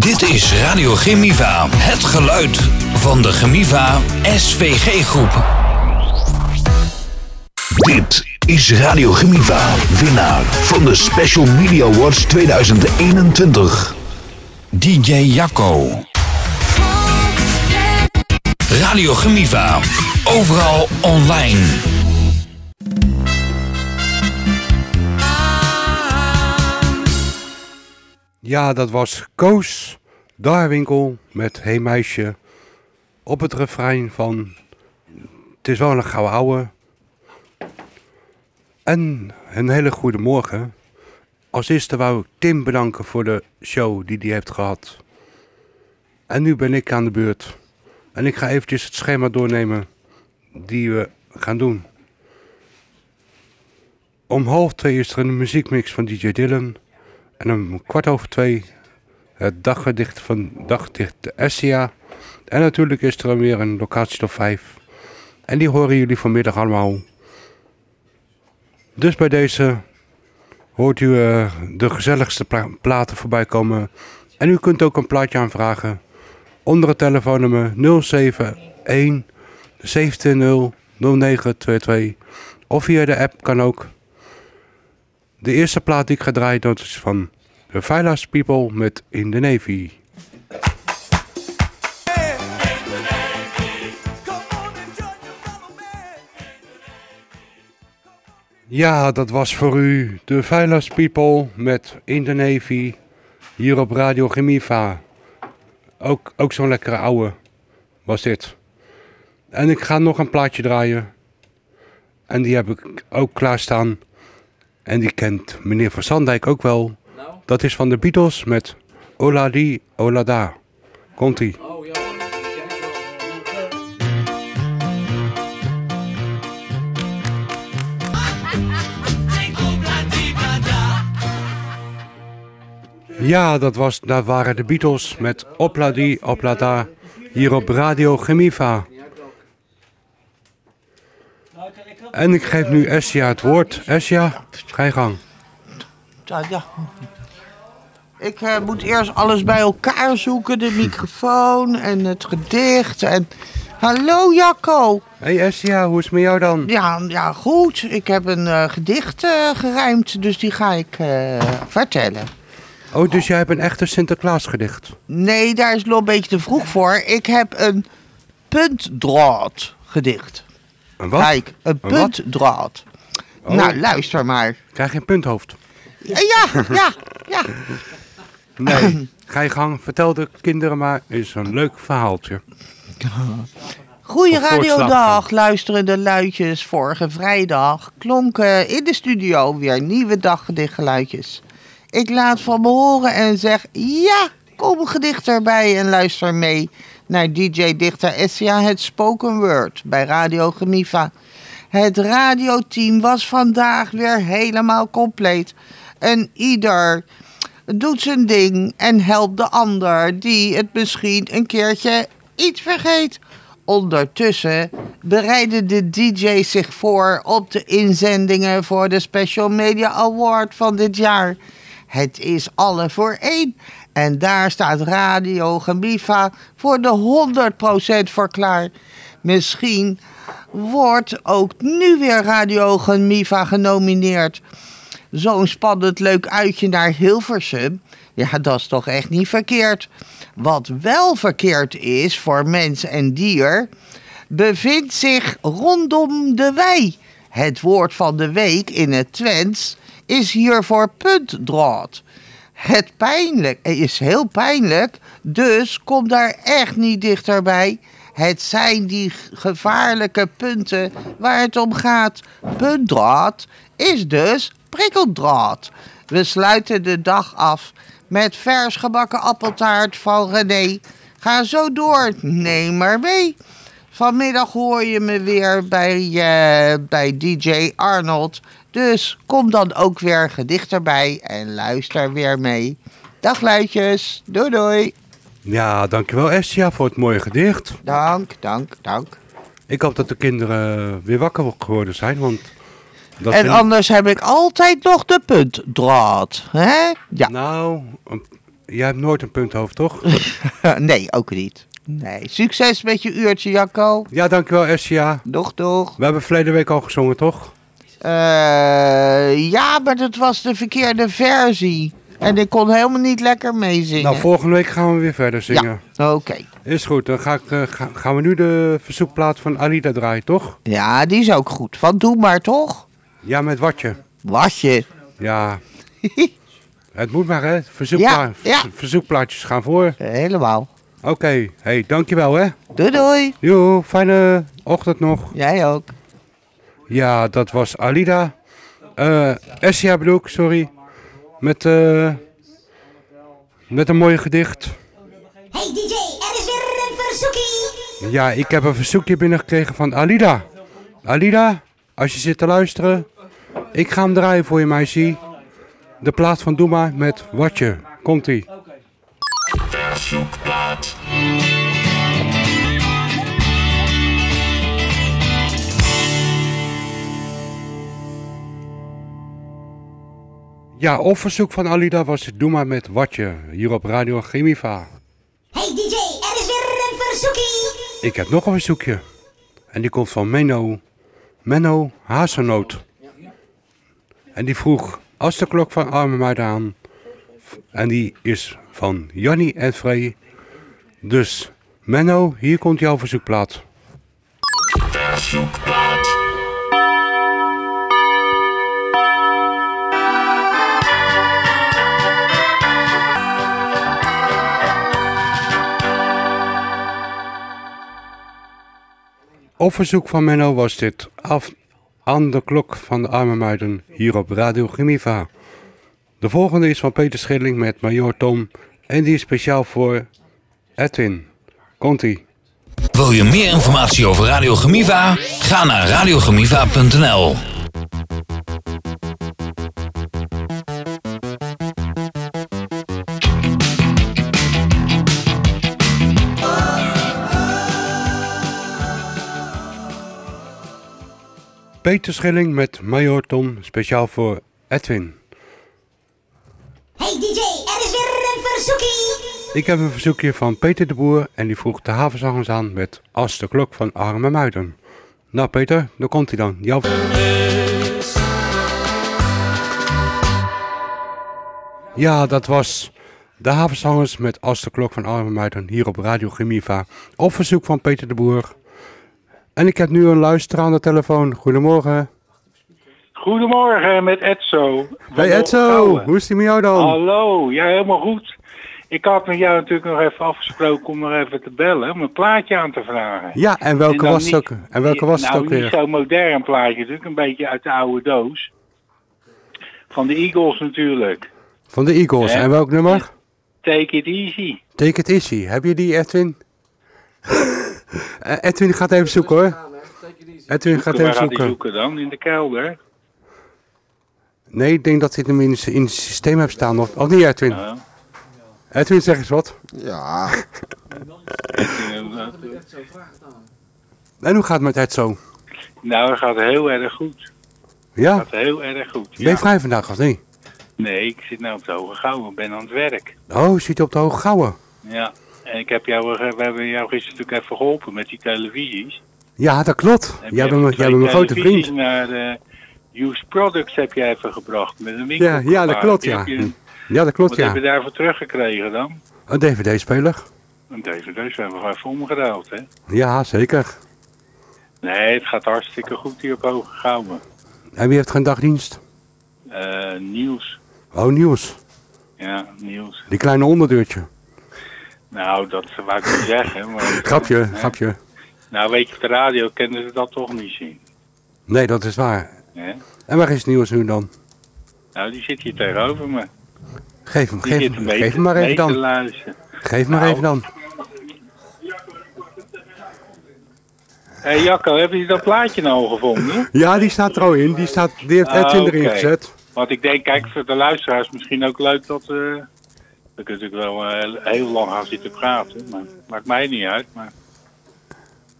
Dit is Radio Gemiva. Het geluid van de Gemiva SVG-groep. Dit is Radio Gemiva. Winnaar van de Special Media Awards 2021. DJ Jacco. Radio Gemiva. Overal online. Ja, dat was Koos Darwinkel met Hey Meisje op het refrein van Het is wel een gouden ouwe. En een hele goede morgen. Als eerste wou ik Tim bedanken voor de show die hij heeft gehad. En nu ben ik aan de beurt. En ik ga eventjes het schema doornemen die we gaan doen. Om half twee is er een muziekmix van DJ Dylan. En om kwart over twee het daggedicht van Dagdicht de Essia. En natuurlijk is er weer een locatie top 5. En die horen jullie vanmiddag allemaal. Dus bij deze hoort u uh, de gezelligste pla platen voorbij komen. En u kunt ook een plaatje aanvragen onder het telefoonnummer 071 720 0922. Of via de app kan ook. De eerste plaat die ik ga draaien, dat is van The Vilas People met In the Navy. Ja, dat was voor u de Vilas People met In the Navy hier op Radio Gemiva. Ook, ook zo'n lekkere ouwe was dit. En ik ga nog een plaatje draaien. En die heb ik ook klaarstaan. En die kent meneer Van Sandijk ook wel. Dat is van de Beatles met Oladi Olada. Komt-ie. Ja, dat, was, dat waren de Beatles met Opladi Oplada hier op Radio Gemiva. En ik geef nu Essia het woord. Essia, ga je gang. Ja. Ik uh, moet eerst alles bij elkaar zoeken. De microfoon en het gedicht. En... Hallo Jacco. Hey Essia, hoe is het met jou dan? Ja, ja goed. Ik heb een uh, gedicht uh, gerijmd, dus die ga ik vertellen. Oh, dus jij hebt een echte Sinterklaas gedicht? Nee, daar is nog een beetje te vroeg voor. Ik heb een puntdraad gedicht. Een wat? Kijk, een puntdraad. Oh. Nou, luister maar. Krijg je een punthoofd? Ja, ja, ja. Nee, ga je gang. Vertel de kinderen maar. is een leuk verhaaltje. Goeie radiodag, luisterende luidjes. Vorige vrijdag klonken in de studio weer nieuwe daggedichtgeluidjes. Ik laat van me horen en zeg ja, kom gedicht erbij en luister mee naar DJ Dichter Essia het Spoken Word bij Radio Gemiva. Het radioteam was vandaag weer helemaal compleet. En ieder doet zijn ding en helpt de ander die het misschien een keertje iets vergeet. Ondertussen bereiden de DJ's zich voor op de inzendingen voor de Special Media Award van dit jaar. Het is alle voor één. En daar staat Radio Gemiva voor de 100% voor klaar. Misschien wordt ook nu weer Radio Gemiva genomineerd. Zo'n spannend leuk uitje naar Hilversum. Ja, dat is toch echt niet verkeerd. Wat wel verkeerd is voor mens en dier, bevindt zich rondom de wei. Het woord van de week in het Twents is hiervoor puntdraad. Het pijnlijk is heel pijnlijk, dus kom daar echt niet dichterbij. Het zijn die gevaarlijke punten waar het om gaat. Puntdraad is dus prikkeldraad. We sluiten de dag af met vers gebakken appeltaart van René. Ga zo door, neem maar mee. Vanmiddag hoor je me weer bij, uh, bij DJ Arnold. Dus kom dan ook weer gedicht erbij en luister weer mee. Dag luidjes, doei doei. Ja, dankjewel Estia voor het mooie gedicht. Dank, dank, dank. Ik hoop dat de kinderen weer wakker geworden zijn, want... Dat en anders heb ik altijd nog de puntdraad, hè? Ja. Nou, jij hebt nooit een punthoofd, toch? nee, ook niet. Nee, succes met je uurtje, Jacco. ja, dankjewel, SCA. Doch, toch? We hebben verleden week al gezongen, toch? Eh, ja, maar dat was de verkeerde versie. En ik kon helemaal niet lekker meezingen. Nou, volgende week gaan we weer verder zingen. Oké. Is goed, dan ga ik, eh, ga- gaan we nu de verzoekplaat van Alida draaien, toch? Ja, die is ook goed. Van doe maar toch? Ja, met watje. Wasje. Ja. Het moet maar, hè? Verzoekpla Ja, ja. v- Verzoekplaatjes gaan voor. Helemaal. Oké, hey, dankjewel, hè? Doei doei. Jo, fijne ochtend nog. Jij ook. Ja, dat was Alida. Eh Essia bedoel ik, sorry. Met, eh met een mooi gedicht. Hey DJ, er is weer een verzoekie. Ja, ik heb een verzoekje binnengekregen van Alida. Alida, als je zit te luisteren, ik ga hem draaien voor je meisje. De plaat van Doema met Watje. Komt-ie. Ja, op verzoek van Alida was het Doe maar met Watje, hier op Radio Chemiva. Hey DJ, er is weer een verzoekie. Ik heb nog een verzoekje. En die komt van Menno. Menno Hazelnoot. En die vroeg als de klok van Arme Meiden aan. En die is van Jannie en Frey. Dus Menno, hier komt jouw verzoekplaat. Op verzoek van Menno was dit af aan de klok van de arme meiden hier op Radio Gemiva. De volgende is van Peter Schilling met Major Tom en die is speciaal voor Edwin. Komt-ie. Wil je meer informatie over Radio Gemiva? Ga naar radiogemiva.nl. Peter Schilling met Major Tom speciaal voor Edwin. Hey DJ, er is weer een verzoekie. Ik heb een verzoekje van Peter de Boer en die vroeg de havenzangers aan met Als de klok van Arme Muiden. Nou Peter, daar komt hij dan. Jouw... Ja, dat was de havenzangers met Als de klok van Arme Muiden hier op Radio Gemiva. Op verzoek van Peter de Boer. En ik heb nu een luisteraar aan de telefoon. Goedemorgen. Goedemorgen met Edso. van Hey Edso, Gouwen. hoe is die met jou dan? Hallo, ja helemaal goed. Ik had met jou natuurlijk nog even afgesproken om nog even te bellen, om een plaatje aan te vragen. Ja, en welke En was het niet- ook, en welke was het nou, ook niet weer? zo'n modern plaatje natuurlijk, een beetje uit de oude doos. Van de Eagles natuurlijk. Van de Eagles. Ja. En welk nummer? Take it easy. Take it easy. Heb je die, Edwin? Eh, Edwin gaat even zoeken hoor. Edwin gaat even zoeken. zoeken dan? In de kelder? Nee, ik denk dat hij hem in, het- in het systeem heeft staan. Of, of niet, Edwin? Ja. Edwin, zeg eens wat. Ja. En hoe gaat het met Edso? Nou, dat gaat heel erg goed. Ja? gaat heel erg goed. Ben je Ja. vrij vandaag of niet? Nee, ik zit nou op de Hoge Gouwen, ik ben aan het werk. Oh, zit je op de Hoge Gouwen? Ja, en ik heb jou, we hebben jou gisteren natuurlijk even geholpen met die televisies. Ja, dat klopt. Jij bent, jij bent mijn grote vriend. naar de Used Products heb je even gebracht met een winkel. Ja, ja, dat klopt, ja. Ja, dat klopt, wat ja. heb je daarvoor teruggekregen dan? Een DVD-speler? Een dvd's hebben we even omgeruild, hè? Ja, zeker. Nee, het gaat hartstikke goed hier op Hoge Gouwen. En wie heeft geen dagdienst? Eh, nieuws. Oh, nieuws. Ja, nieuws. Die kleine onderdeurtje. Nou, dat wou ik niet zeggen. Maar, Grapje, hè? grapje. Nou, weet je, op de radio kennen ze dat toch niet zien. Nee, dat is waar. En waar is het nieuws nu dan? Nou, die zit hier tegenover me. Geef hem, Die geef hem, geef hem maar even dan. Geef maar Nou. even dan. Hé hey, Jacco, heb je dat plaatje nou al gevonden? Ja, die staat er al in. Die, staat, die heeft Edwin erin oké. gezet. Want ik denk, kijk, voor de luisteraars misschien ook leuk dat... eh we kunnen natuurlijk wel eh, heel lang gaan zitten praten, maar maakt mij niet uit. Maar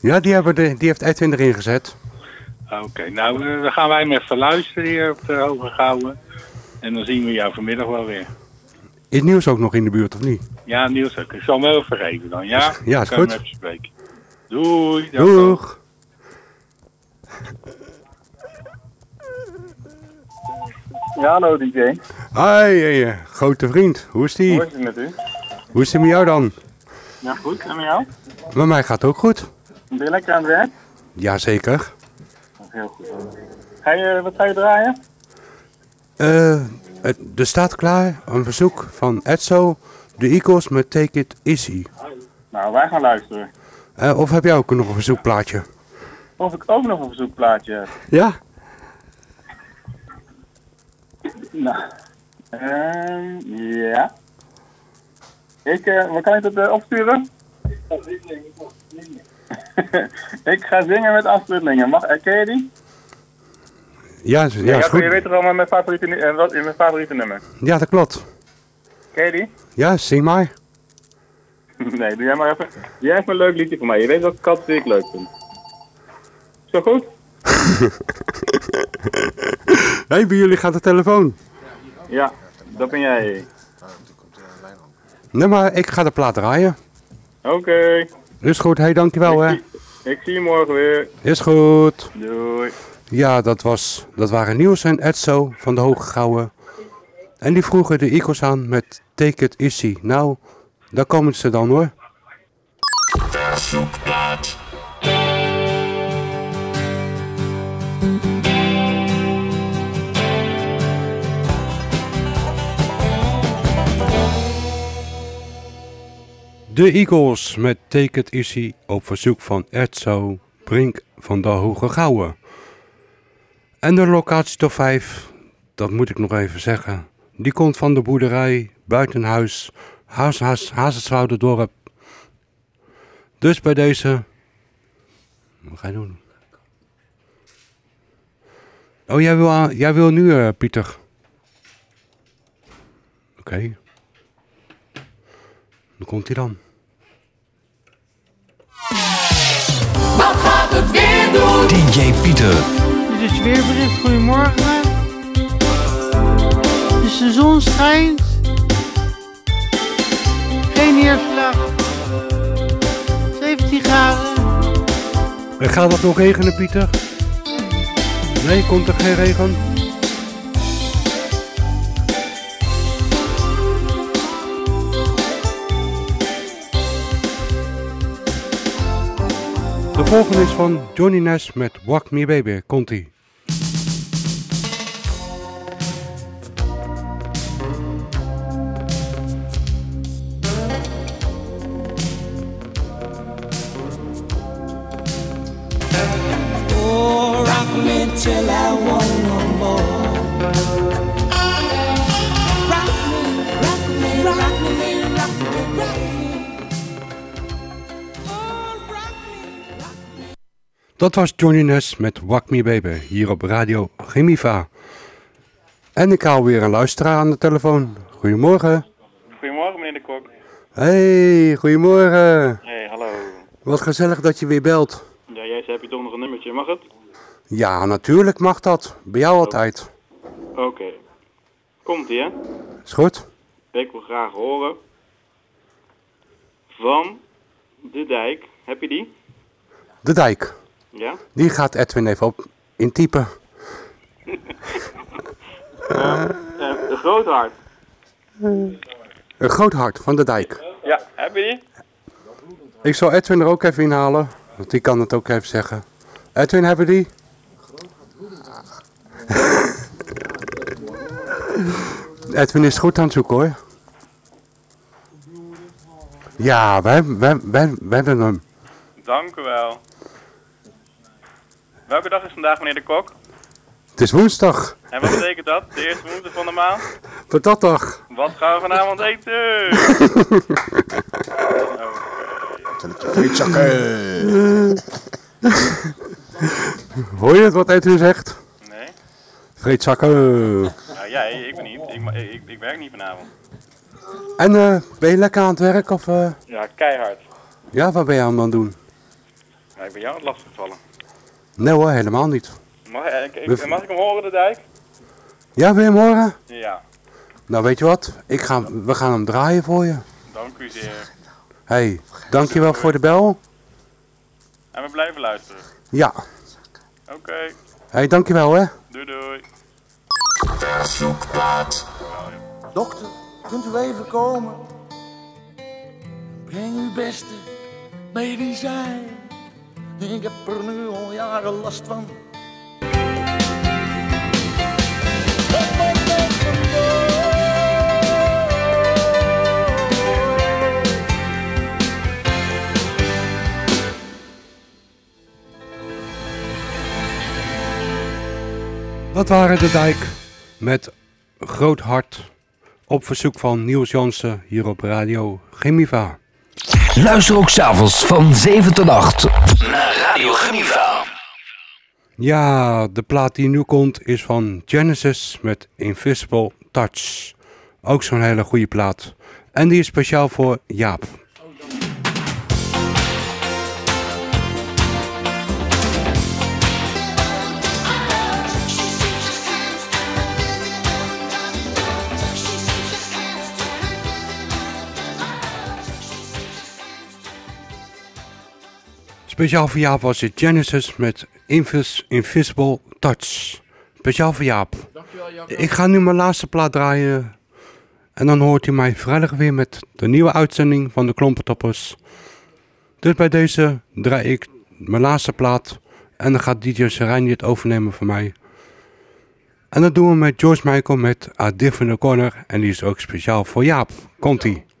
Ja, die, hebben de, die heeft Edwin erin gezet. oké, nou eh, dan gaan wij hem even luisteren hier op de Hoge Gouwen. En dan zien we jou vanmiddag wel weer. Is Niels ook nog in de buurt of niet? Ja, Niels ook. Ik zal hem wel even geven dan, ja? Ja, is Dan goed. we even spreken. Doei. Doeg! Ja, hallo DJ. Hoi, eh, grote vriend. Hoe is die? Hoe is het met u? Hoe is het met jou dan? Ja, goed. En met jou? Met mij gaat het ook goed. Ben je lekker aan het werk? Jazeker. Heel goed. Ga je, wat ga je draaien? Eh, het- er staat klaar een verzoek van Edso, de Eagles met Take It Easy. Nou, wij gaan luisteren. Eh, of heb jij ook nog een verzoekplaatje? Of ik ook nog een verzoekplaatje heb. Ja? Nou, ehm, ja. Ik, eh, wat kan ik dat eh, opsturen? ik ga zingen met Astrid Lingen. Mag, eh, ken je die? Ja, ja, ja, is je goed. weet toch allemaal mijn favoriete, eh, wat, mijn favoriete nummer. Ja, dat klopt. Ken je die? Ja, zing maar. nee, doe jij maar even. Jij hebt een leuk liedje voor mij. Je weet welke kat ik leuk vind. Zo goed? Hé, hey, bij jullie gaat de telefoon. Ja, dat ben jij. Nee, maar ik ga de plaat draaien. Oké. Is goed, hé, hey, dankjewel hè. Ik, zie- ik zie je morgen weer. Is goed. Doei. Ja, dat, was, dat waren Niels en Edso van de Hoge Gouwen. En die vroegen de Eagles aan met Take It Easy. Nou, daar komen ze dan hoor. De Eagles met Take It Easy op verzoek van Edso Brink van de Hoge Gouwen. En de locatie top 5, dat moet ik nog even zeggen. Die komt van de boerderij Buitenhuis Haas. Dus bij deze... Wat ga je doen? Oh, jij wil, jij wil nu, eh, Pieter. Oké. Dan komt hij dan. DJ Pieter. Dit is weerbericht. Goedemorgen. Dus de zon schijnt. Geen neerslag. 17 graden. En gaat het nog regenen, Pieter? Nee, komt er geen regen? De volgende is van Johnny Nash met Walk Me Baby. Komt-ie. Oh, till Dat was Johnny Nash met Walk Me Baby hier op Radio Gemiva. En ik haal weer een luisteraar aan de telefoon. Goedemorgen. Goedemorgen meneer de Kok. Hey, goedemorgen. Hey, hallo. Wat gezellig dat je weer belt. Ja, jij zei, heb je toch nog een nummertje, mag het? Ja, natuurlijk mag dat. Bij jou altijd. Oké. Komt ie hè? Is goed? Ik wil graag horen van de dijk. Heb je die? De dijk. Ja? Die gaat Edwin even op intypen. Eh, de grote hart. Een groot hart van de dijk. Ja, heb je die? Ik zal Edwin er ook even inhalen. Want die kan het ook even zeggen. Edwin, hebben die? Edwin is goed aan het zoeken hoor. Ja, we, hebben- we, we, we hebben hem. Dank u wel. Welke dag is vandaag meneer de Kok? Het is woensdag. En wat betekent dat? De eerste woensdag van de maand? Toch? Wat gaan we vanavond eten? Hoor je het wat Edwin zegt? Nee? Vreedzakken. Nou, jij, ik ben niet. Ik, ik, ik werk niet vanavond. En eh, ben je lekker aan het werk of... eh, Ja, keihard. ja, wat ben je aan het doen? Ja, ik ben jou het lastig gevallen. Nee hoor, helemaal niet. Mag, ik, ik- mag ik hem horen, de dijk? Ja, wil je hem horen? Ja. Nou, weet je wat? Ik ga, we gaan hem draaien voor je. Dank u zeer. hey, dankjewel voor de bel. En we blijven luisteren. Ja. Oké, hey, dankjewel hè. doei doei. Dokter, kunt u even komen? Breng uw beste medicijn. Ik heb er nu al jaren last van. Dat waren de dijk met groot hart op verzoek van Niels Jansen hier op Radio Gemiva. Luister ook s'avonds van 7 tot 8 naar Ja, de plaat die nu komt is van Genesis met Invisible Touch. Ook zo'n hele goede plaat. En die is speciaal voor Jaap. Speciaal voor Jaap was het Genesis met Invis Invisible Touch. Speciaal voor Jaap. Ik ga nu mijn laatste plaat draaien. En dan hoort u mij vrijdag weer met de nieuwe uitzending van de Klompentoppers. Dus bij deze draai ik mijn laatste plaat. En dan gaat DJ Serijn het overnemen van mij. En dat doen we met George Michael met A Different Corner. En die is ook speciaal voor Jaap. Komt-ie.